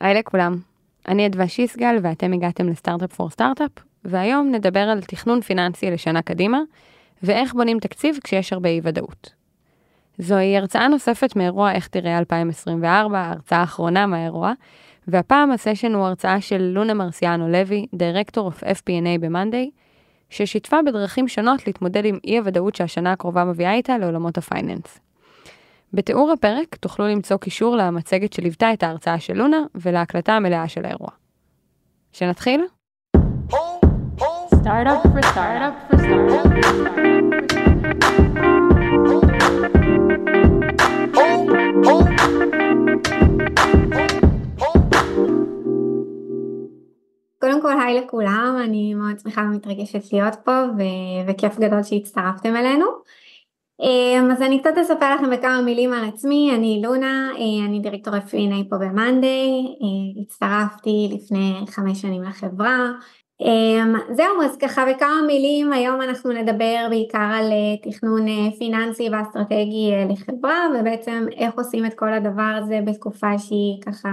היי לכולם, אני אדווה שיסגל ואתם הגעתם לסטארט-אפ פור סטארט-אפ, והיום נדבר על תכנון פיננסי לשנה קדימה, ואיך בונים תקציב כשיש הרבה אי ודאות. זוהי הרצאה נוספת מאירוע איך תראה 2024, ההרצאה האחרונה מהאירוע, והפעם הסשן הוא הרצאה של לונה מרסיאנו לוי, דירקטור of FP&A ב-Monday, ששיתפה בדרכים שונות להתמודד עם אי הוודאות שהשנה הקרובה מביאה איתה לעולמות הפייננס. בתיאור הפרק תוכלו למצוא קישור למצגת שליוותה את ההרצאה של לונה ולהקלטה המלאה של האירוע. שנתחיל? Startup for startup for startup. קודם כל היי לכולם, אני מאוד שמחה ומתרגשת להיות פה ו- וכיף גדול שהצטרפתם אלינו. אמ, אז אני קצת אספר לכם בכמה מילים על עצמי, אני לונה, אה, אני דירקטור F&A פה ב-Monday, אה, הצטרפתי לפני חמש שנים לחברה. אמ, זהו, אז ככה בכמה מילים, היום אנחנו נדבר בעיקר על אה, תכנון פיננסי ואסטרטגי לחברה, ובעצם איך עושים את כל הדבר הזה בתקופה שהיא ככה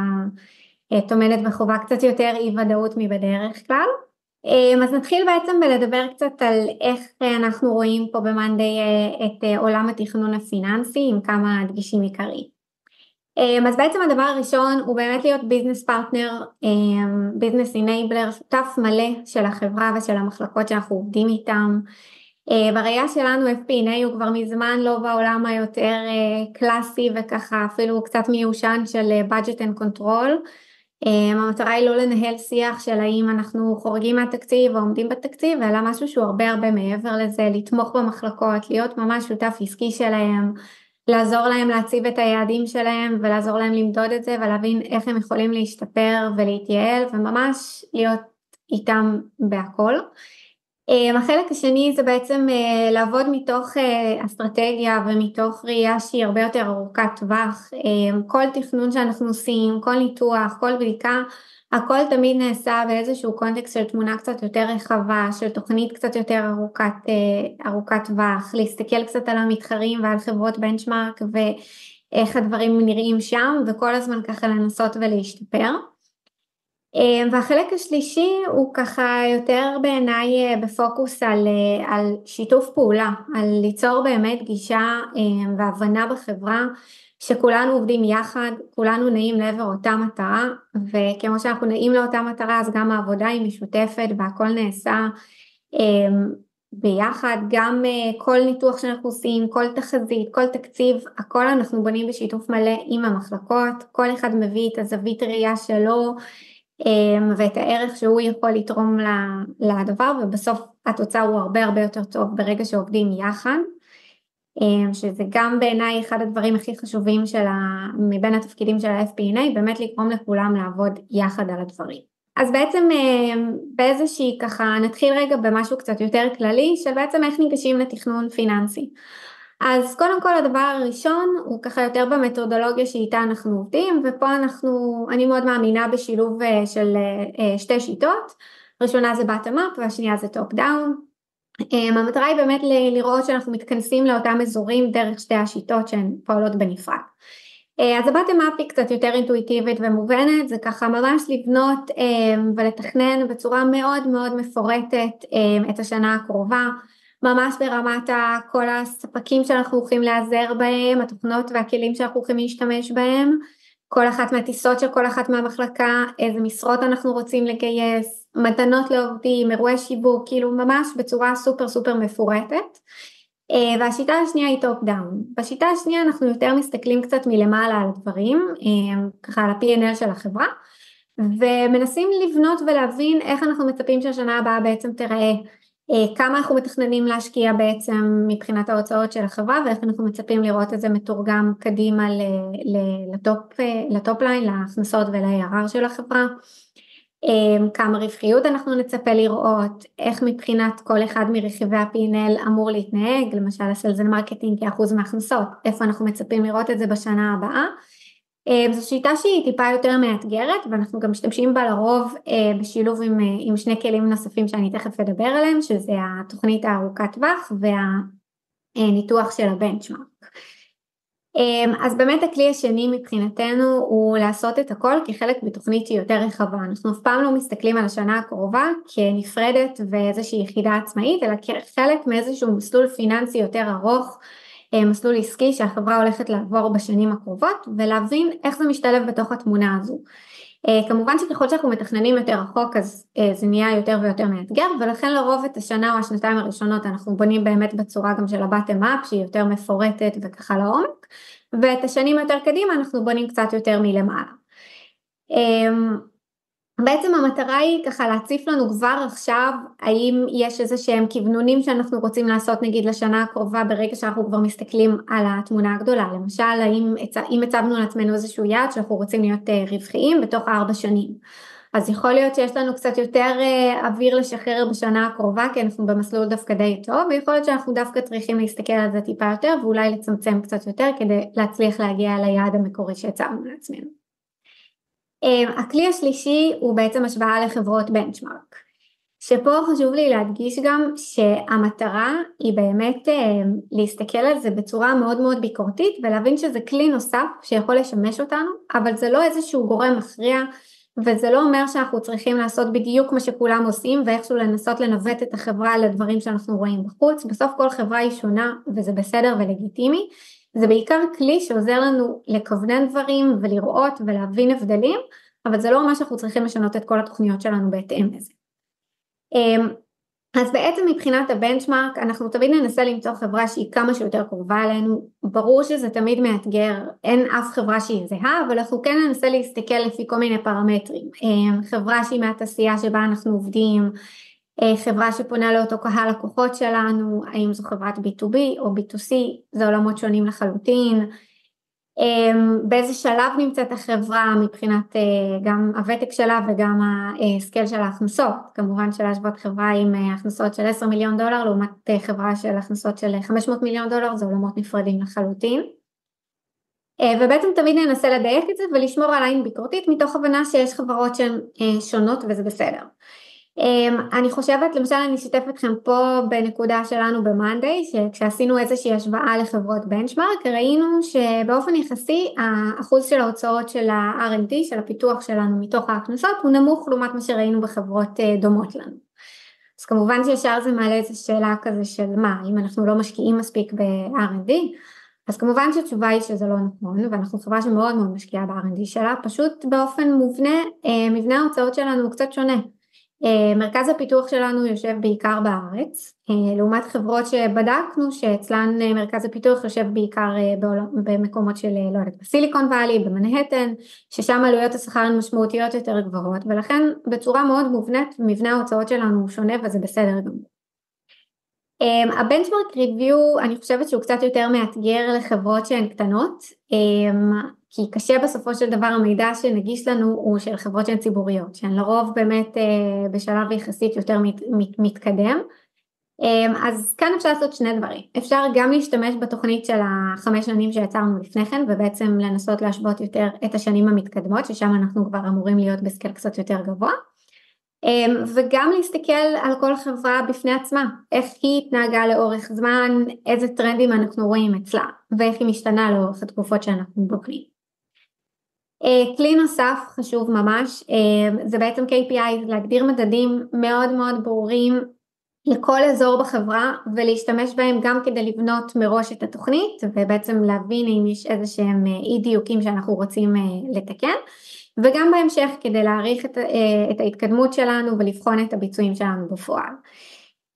טומנת בחובה קצת יותר אי ודאות מבדרך כלל. אמ, אז נתחיל בעצם בלדבר קצת על איך אנחנו רואים פה במאנדיי אה, את אה, עולם התכנון הפיננסי עם כמה דגישים עיקריים. אז בעצם הדבר הראשון הוא באמת להיות business partner, business enabler, שותף מלא של החברה ושל המחלקות שאנחנו עובדים איתם. אה, בראייה שלנו FP&A הוא כבר מזמן לא בעולם היותר קלאסי וככה אפילו קצת מיושן של budget and control. אמ, המטרה היא לא לנהל שיח של האם אנחנו חורגים מהתקציב או עומדים בתקציב, אלא משהו שהוא הרבה הרבה מעבר לזה, לתמוך במחלקות, להיות ממש שותף עסקי שלהם, לעזור להם להציב את היעדים שלהם ולעזור להם למדוד את זה ולהבין איך הם יכולים להשתפר ולהתייעל וממש להיות איתם בהכל. אמ, החלק השני זה בעצם אה, לעבוד מתוך אה, אסטרטגיה ומתוך ראייה שהיא הרבה יותר ארוכת טווח. כל תכנון שאנחנו עושים, כל ניתוח, כל בדיקה, הכל תמיד נעשה באיזשהו קונטקסט של תמונה קצת יותר רחבה, של תוכנית קצת יותר ארוכת, אה, ארוכת טווח, להסתכל קצת על המתחרים ועל חברות בנצ'מארק ואיך הדברים נראים שם וכל הזמן ככה לנסות ולהשתפר. אמ, והחלק השלישי הוא ככה יותר בעיניי אה, בפוקוס על, אה, על שיתוף פעולה, על ליצור באמת גישה והבנה בחברה שכולנו עובדים יחד, כולנו נעים לעבר אותה מטרה וכמו שאנחנו נעים לאותה מטרה אז גם העבודה היא משותפת והכל נעשה ביחד, גם אה, כל ניתוח שאנחנו עושים, כל תחזית, כל תקציב, הכל אנחנו בונים בשיתוף מלא עם המחלקות, כל אחד מביא את הזווית ראייה שלו ואת הערך שהוא יכול לתרום לדבר ובסוף התוצאה הוא הרבה הרבה יותר טוב ברגע שעובדים יחד אמ, שזה גם בעיניי אחד הדברים הכי חשובים של ה... מבין התפקידים של ה-FP&A באמת לגרום לכולם לעבוד יחד על הדברים. אז בעצם אמ, באיזושהי ככה נתחיל רגע במשהו קצת יותר כללי של בעצם איך ניגשים לתכנון פיננסי. אז קודם כל הדבר הראשון הוא ככה יותר במתודולוגיה שאיתה אנחנו עובדים ופה אנחנו, אני מאוד מאמינה בשילוב אה, של אה, אה, שתי שיטות, ראשונה זה bottom up והשנייה זה top down. המטרה היא באמת לראות שאנחנו מתכנסים לאותם אזורים דרך שתי השיטות שהן פועלות בנפרד. אז הבטם אפ היא קצת יותר אינטואיטיבית ומובנת, זה ככה ממש לבנות ולתכנן בצורה מאוד מאוד מפורטת את השנה הקרובה, ממש ברמת כל הספקים שאנחנו הולכים להיעזר בהם, התוכנות והכלים שאנחנו הולכים להשתמש בהם, כל אחת מהטיסות של כל אחת מהמחלקה, איזה משרות אנחנו רוצים לגייס, מתנות לעובדים, אירועי שיווק, כאילו ממש בצורה סופר סופר מפורטת. אה, והשיטה השנייה היא top down. בשיטה השנייה אנחנו יותר מסתכלים קצת מלמעלה על הדברים, אה, ככה על ה-P&L של החברה, ומנסים לבנות ולהבין איך אנחנו מצפים שהשנה הבאה בעצם תיראה. אה, כמה אנחנו מתכננים להשקיע בעצם מבחינת ההוצאות של החברה ואיך אנחנו מצפים לראות את זה מתורגם קדימה ל top, אה, להכנסות ול-ARR של החברה, אה, כמה רווחיות אנחנו נצפה לראות, איך מבחינת כל אחד מרכיבי ה-P&L אמור להתנהג, למשל ה sales and marketing כאחוז מהכנסות, איפה אנחנו מצפים לראות את זה בשנה הבאה. אה, זו שיטה שהיא טיפה יותר מאתגרת ואנחנו גם משתמשים בה לרוב אה, בשילוב עם, אה, עם שני כלים נוספים שאני תכף אדבר עליהם שזה התוכנית הארוכת טווח והניתוח של ה benchmark. אז באמת הכלי השני מבחינתנו הוא לעשות את הכל כחלק בתוכנית שהיא יותר רחבה. אנחנו אף פעם לא מסתכלים על השנה הקרובה כנפרדת ואיזושהי יחידה עצמאית, אלא כחלק מאיזשהו מסלול פיננסי יותר ארוך, אה, מסלול עסקי שהחברה הולכת לעבור בשנים הקרובות, ולהבין איך זה משתלב בתוך התמונה הזו. אה, כמובן שככל שאנחנו מתכננים יותר רחוק אז אה, זה נהיה יותר ויותר מאתגר ולכן לרוב את השנה או השנתיים הראשונות אנחנו בונים באמת בצורה גם של הבטם אפ שהיא יותר מפורטת וככה לעומק ואת השנים יותר קדימה אנחנו בונים קצת יותר מלמעלה. בעצם המטרה היא ככה להציף לנו כבר עכשיו האם יש איזה שהם כוונונים שאנחנו רוצים לעשות נגיד לשנה הקרובה ברגע שאנחנו כבר מסתכלים על התמונה הגדולה. למשל האם אם הצבנו לעצמנו איזשהו יעד שאנחנו רוצים להיות אה, רווחיים בתוך ארבע שנים. אז יכול להיות שיש לנו קצת יותר אה, אוויר לשחרר בשנה הקרובה כי אנחנו במסלול דווקא די טוב ויכול להיות שאנחנו דווקא צריכים להסתכל על זה טיפה יותר ואולי לצמצם קצת יותר כדי להצליח להגיע ליעד המקורי שהצבנו לעצמנו הכלי השלישי הוא בעצם השוואה לחברות בנצ'מארק שפה חשוב לי להדגיש גם שהמטרה היא באמת אמ, להסתכל על זה בצורה מאוד מאוד ביקורתית ולהבין שזה כלי נוסף שיכול לשמש אותנו אבל זה לא איזשהו גורם מכריע וזה לא אומר שאנחנו צריכים לעשות בדיוק מה שכולם עושים ואיכשהו לנסות לנווט את החברה לדברים שאנחנו רואים בחוץ. בסוף כל חברה היא שונה וזה בסדר ולגיטימי זה בעיקר כלי שעוזר לנו לכוונן דברים ולראות ולהבין הבדלים, אבל זה לא אומר שאנחנו צריכים לשנות את כל התוכניות שלנו בהתאם לזה. אמ, אז בעצם מבחינת הבנצ'מארק אנחנו תמיד ננסה למצוא חברה שהיא כמה שיותר קרובה אלינו, ברור שזה תמיד מאתגר, אין אף חברה שהיא זהה, אבל אנחנו כן ננסה להסתכל לפי כל מיני פרמטרים, אמ, חברה שהיא מהתעשייה שבה אנחנו עובדים, חברה שפונה לאותו קהל לקוחות שלנו, האם זו חברת B2B או B2C, זה עולמות שונים לחלוטין, אמ, באיזה שלב נמצאת החברה מבחינת אה, גם הוותק שלה וגם הסקייל של ההכנסות, כמובן שלהשוות חברה עם אה, הכנסות של 10 מיליון דולר לעומת חברה של הכנסות של 500 מיליון דולר, זה עולמות נפרדים לחלוטין. ובעצם תמיד ננסה לדייק את זה ולשמור על עין ביקורתית מתוך הבנה שיש חברות שהן שונות וזה בסדר. אמ, אני חושבת, למשל אני אשתף אתכם פה בנקודה שלנו ב-Monday, שכשעשינו איזושהי השוואה לחברות בנצ'מארק, ראינו שבאופן יחסי האחוז של ההוצאות של ה-R&D, של הפיתוח שלנו מתוך ההכנסות, הוא נמוך לעומת מה שראינו בחברות אה, דומות לנו. אז כמובן שישר זה מעלה איזו שאלה כזה של מה, אם אנחנו לא משקיעים מספיק ב-R&D, אז כמובן שהתשובה היא שזה לא נכון, ואנחנו חברה שמאוד מאוד משקיעה ב-R&D שלה, פשוט באופן מובנה, אה, מבנה ההוצאות שלנו הוא קצת שונה. אה, מרכז הפיתוח שלנו יושב בעיקר בארץ, אה, לעומת חברות שבדקנו שאצלן אה, מרכז הפיתוח יושב בעיקר במקומות של, לא יודעת, בסיליקון וואלי, במנהטן, ששם עלויות השכר הן משמעותיות יותר גבוהות, ולכן בצורה מאוד מובנית מבנה ההוצאות שלנו הוא שונה וזה בסדר גמור. הבנצ'מרק ריוויו אני חושבת שהוא קצת יותר מאתגר לחברות שהן קטנות כי קשה בסופו של דבר המידע שנגיש לנו הוא של חברות שהן ציבוריות, שהן לרוב באמת אה, בשלב יחסית יותר מת, מת, מתקדם. אה, אז כאן אפשר לעשות שני דברים, אפשר גם להשתמש בתוכנית של החמש שנים שיצרנו לפני כן ובעצם לנסות להשוות יותר את השנים המתקדמות ששם אנחנו כבר אמורים להיות בסקל קצת יותר גבוה אה, וגם להסתכל על כל חברה בפני עצמה, איך היא התנהגה לאורך זמן, איזה טרנדים אנחנו רואים אצלה ואיך היא משתנה לאורך התקופות שאנחנו בוחנים. אה, כלי נוסף חשוב ממש אה, זה בעצם KPI להגדיר מדדים מאוד מאוד ברורים לכל אזור בחברה ולהשתמש בהם גם כדי לבנות מראש את התוכנית ובעצם להבין אם יש איזה שהם אה, אי דיוקים שאנחנו רוצים לתקן וגם בהמשך כדי להעריך את, את ההתקדמות שלנו ולבחון את הביצועים שלנו בפועל.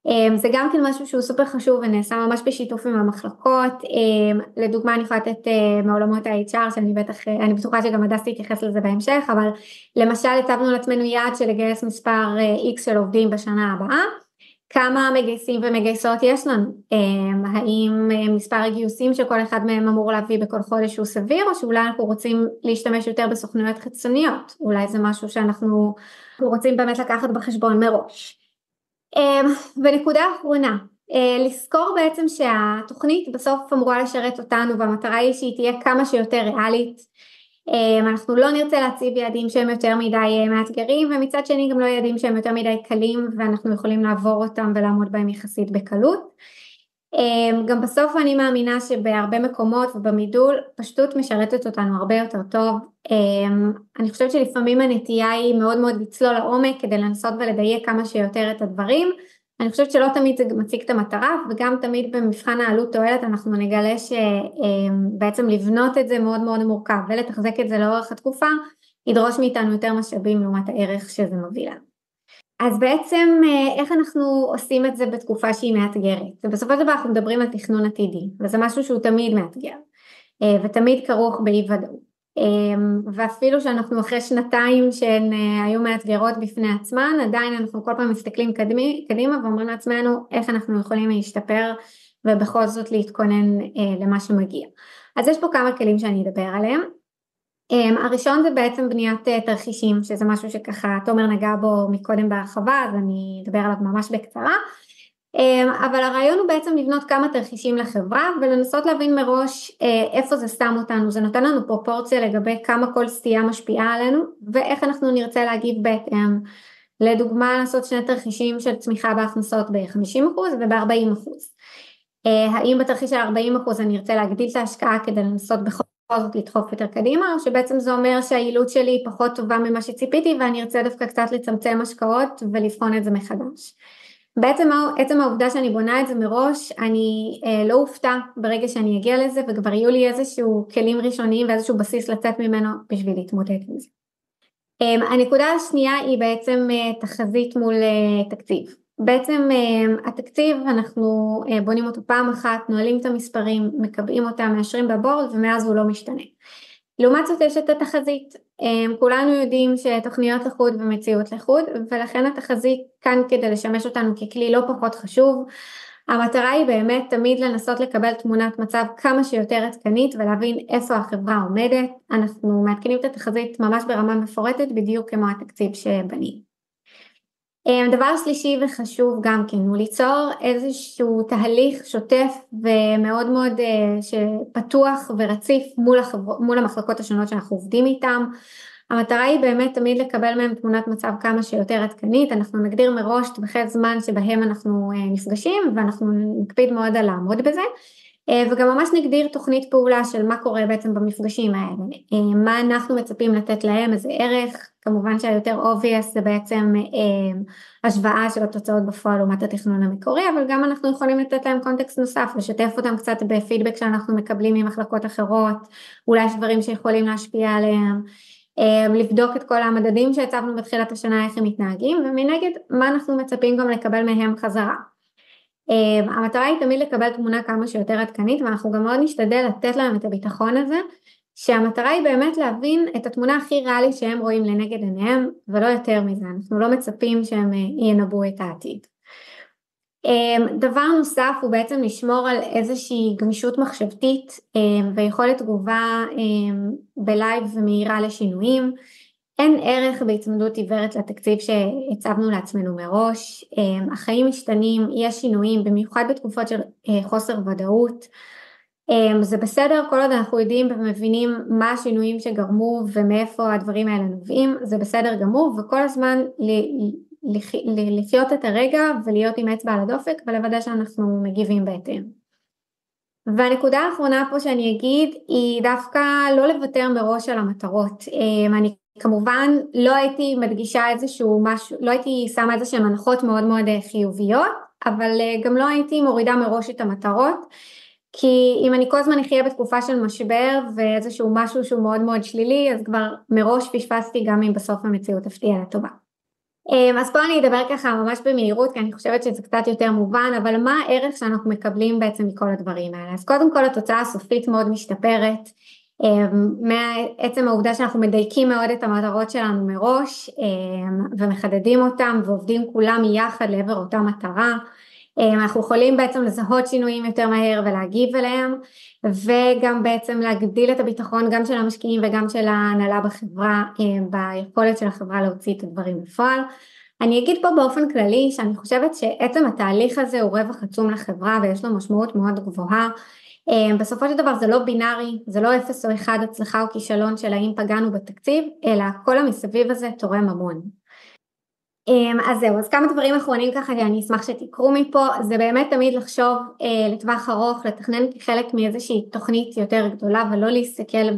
אמ, זה גם כן משהו שהוא סופר חשוב ונעשה ממש בשיתוף עם המחלקות, אמ, לדוגמה אני יכולה לתת אה, מעולמות ה-HR שאני בטח, אה, אני בטוחה שגם הדס תתייחס לזה בהמשך, אבל למשל הצבנו לעצמנו יעד של לגייס מספר אה, X של עובדים בשנה הבאה, כמה מגייסים ומגייסות יש לנו, אמ, האם מספר הגיוסים שכל אחד מהם אמור להביא בכל חודש הוא סביר או שאולי אנחנו רוצים להשתמש יותר בסוכנויות חיצוניות, אולי זה משהו שאנחנו רוצים באמת לקחת בחשבון מראש. אמ, ונקודה אחרונה, אה, לזכור בעצם שהתוכנית בסוף אמורה לשרת אותנו והמטרה היא שהיא תהיה כמה שיותר ריאלית. אמ, אנחנו לא נרצה להציב יעדים שהם יותר מדי אה, מאתגרים ומצד שני גם לא יעדים שהם יותר מדי קלים ואנחנו יכולים לעבור אותם ולעמוד בהם יחסית בקלות. גם בסוף אני מאמינה שבהרבה מקומות ובמידול פשטות משרתת אותנו הרבה יותר טוב. אני חושבת שלפעמים הנטייה היא מאוד מאוד לצלול לעומק כדי לנסות ולדייק כמה שיותר את הדברים. אני חושבת שלא תמיד זה מציג את המטרה וגם תמיד במבחן העלות תועלת אנחנו נגלה שבעצם לבנות את זה מאוד מאוד מורכב ולתחזק את זה לאורך התקופה ידרוש מאיתנו יותר משאבים לעומת הערך שזה מביא לנו. אז בעצם אה, איך אנחנו עושים את זה בתקופה שהיא מאתגרת? ובסופו של דבר אנחנו מדברים על תכנון עתידי, וזה משהו שהוא תמיד מאתגר, אה, ותמיד כרוך באי ודאות. אה, ואפילו שאנחנו אחרי שנתיים שהן היו מאתגרות בפני עצמן, עדיין אנחנו כל פעם מסתכלים קדמי, קדימה ואומרים לעצמנו איך אנחנו יכולים להשתפר ובכל זאת להתכונן למה שמגיע. אז יש פה כמה כלים שאני אדבר עליהם. Um, הראשון זה בעצם בניית uh, תרחישים, שזה משהו שככה תומר נגע בו מקודם בהרחבה, אז אני אדבר עליו ממש בקצרה. Um, אבל הרעיון הוא בעצם לבנות כמה תרחישים לחברה ולנסות להבין מראש uh, איפה זה שם אותנו, זה נותן לנו פרופורציה לגבי כמה כל סטייה משפיעה עלינו ואיך אנחנו נרצה להגיב בהתאם. לדוגמה לעשות שני תרחישים של צמיחה בהכנסות ב-50% וב-40%. Uh, האם בתרחיש של 40% אני ארצה להגדיל את ההשקעה כדי לנסות בכל זאת לדחוף יותר קדימה, או שבעצם זה אומר שהיעילות שלי פחות טובה ממה שציפיתי ואני ארצה דווקא קצת לצמצם השקעות ולבחון את זה מחדש. בעצם עצם העובדה שאני בונה את זה מראש, אני אה, לא אופתע ברגע שאני אגיע לזה וכבר יהיו לי איזשהו כלים ראשוניים ואיזשהו בסיס לצאת ממנו בשביל להתמודד עם זה. אה, הנקודה השנייה היא בעצם אה, תחזית מול אה, תקציב. בעצם אה, התקציב אנחנו אה, בונים אותו פעם אחת, נועלים את המספרים, מקבעים אותם, מאשרים בבורד ומאז הוא לא משתנה. לעומת זאת יש את התחזית, אה, כולנו יודעים שתוכניות לחוד ומציאות לחוד ולכן התחזית כאן כדי לשמש אותנו ככלי לא פחות חשוב. המטרה היא באמת תמיד לנסות לקבל תמונת מצב כמה שיותר עדכנית ולהבין איפה החברה עומדת, אנחנו מעדכנים את התחזית ממש ברמה מפורטת בדיוק כמו התקציב שבנינו. אה, דבר שלישי וחשוב גם כן הוא ליצור איזשהו תהליך שוטף ומאוד מאוד אה, פתוח ורציף מול, החבר... מול המחלקות השונות שאנחנו עובדים איתם. המטרה היא באמת תמיד לקבל מהם תמונת מצב כמה שיותר עדכנית, אנחנו נגדיר מראש טווחי זמן שבהם אנחנו אה, נפגשים ואנחנו נקפיד מאוד על לעמוד בזה. וגם ממש נגדיר תוכנית פעולה של מה קורה בעצם במפגשים האלה, מה אנחנו מצפים לתת להם, איזה ערך, כמובן שהיותר obvious זה בעצם אה, השוואה של התוצאות בפועל לעומת התכנון המקורי, אבל גם אנחנו יכולים לתת להם קונטקסט נוסף, לשתף אותם קצת בפידבק שאנחנו מקבלים ממחלקות אחרות, אולי יש דברים שיכולים להשפיע עליהם, אה, לבדוק את כל המדדים שהצבנו בתחילת השנה איך הם מתנהגים, ומנגד מה אנחנו מצפים גם לקבל מהם חזרה. Uh, המטרה היא תמיד לקבל תמונה כמה שיותר עדכנית ואנחנו גם מאוד נשתדל לתת להם את הביטחון הזה שהמטרה היא באמת להבין את התמונה הכי ריאלית שהם רואים לנגד עיניהם ולא יותר מזה, אנחנו לא מצפים שהם אה, ינבאו את העתיד. אמ, דבר נוסף הוא בעצם לשמור על איזושהי גמישות מחשבתית אמ, ויכולת תגובה אמ, בלייב ומהירה לשינויים. אין ערך בהצמדות עיוורת לתקציב שהצבנו לעצמנו מראש, החיים משתנים, יש שינויים במיוחד בתקופות של אה, חוסר ודאות. אמ, זה בסדר כל עוד אנחנו יודעים ומבינים מה השינויים שגרמו ומאיפה הדברים האלה נובעים, זה בסדר גמור וכל הזמן לחיות את הרגע ולהיות עם אצבע על הדופק ולוודא שאנחנו מגיבים בהתאם. והנקודה האחרונה פה שאני אגיד היא דווקא לא לוותר מראש על המטרות. אמ, אני כמובן לא הייתי מדגישה איזשהו משהו, לא הייתי שמה איזה שהן הנחות מאוד מאוד חיוביות, אבל אה, גם לא הייתי מורידה מראש את המטרות. כי אם אני כל הזמן אחיה בתקופה של משבר ואיזשהו משהו שהוא מאוד מאוד שלילי אז כבר מראש פשפסתי גם אם בסוף המציאות תפתיע לטובה. אמ, אז פה אני אדבר ככה ממש במהירות כי אני חושבת שזה קצת יותר מובן אבל מה הערך שאנחנו מקבלים בעצם מכל הדברים האלה אז קודם כל התוצאה הסופית מאוד משתפרת אמ, מעצם העובדה שאנחנו מדייקים מאוד את המטרות שלנו מראש אמ, ומחדדים אותם ועובדים כולם יחד לעבר אותה מטרה אנחנו יכולים בעצם לזהות שינויים יותר מהר ולהגיב אליהם וגם בעצם להגדיל את הביטחון גם של המשקיעים וגם של ההנהלה בחברה אה, ביכולת של החברה להוציא את הדברים בפועל. אני אגיד פה באופן כללי שאני חושבת שעצם התהליך הזה הוא רווח עצום לחברה ויש לו משמעות מאוד גבוהה. אה, בסופו של דבר זה לא בינארי, זה לא אפס או אחד הצלחה או כישלון של האם פגענו בתקציב, אלא כל המסביב הזה תורם המון. אמ, אז זהו, אז כמה דברים אחרונים ככה שאני אשמח שתקרו מפה, זה באמת תמיד לחשוב אה, לטווח ארוך, לתכנן כחלק מאיזושהי תוכנית יותר גדולה ולא להסתכל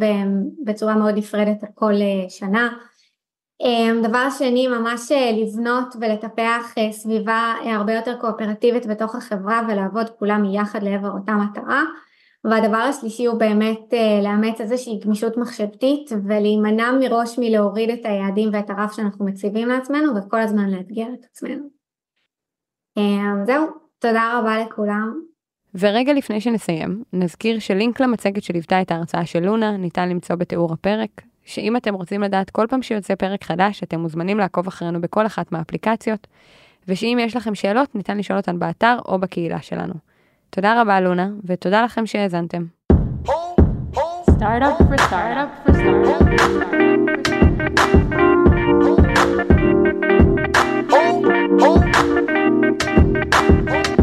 בצורה מאוד נפרדת על כל אה, שנה. אה, דבר שני, ממש אה, לבנות ולטפח אה, סביבה אה, הרבה יותר קואופרטיבית בתוך החברה ולעבוד כולם יחד לעבר אותה מטרה. והדבר השלישי הוא באמת אה, לאמץ איזושהי גמישות מחשבתית ולהימנע מראש מלהוריד את היעדים ואת הרף שאנחנו מציבים לעצמנו וכל הזמן לאתגר את עצמנו. אה, זהו, תודה רבה לכולם. ורגע לפני שנסיים, נזכיר שלינק למצגת שליוותה את ההרצאה של לונה ניתן למצוא בתיאור הפרק, שאם אתם רוצים לדעת כל פעם שיוצא פרק חדש, אתם מוזמנים לעקוב אחרינו בכל אחת מהאפליקציות, ושאם יש לכם שאלות, ניתן לשאול אותן באתר או בקהילה שלנו. תודה רבה לונה, ותודה לכם שהאזנתם. Startup for startup for startup. Oh, oh.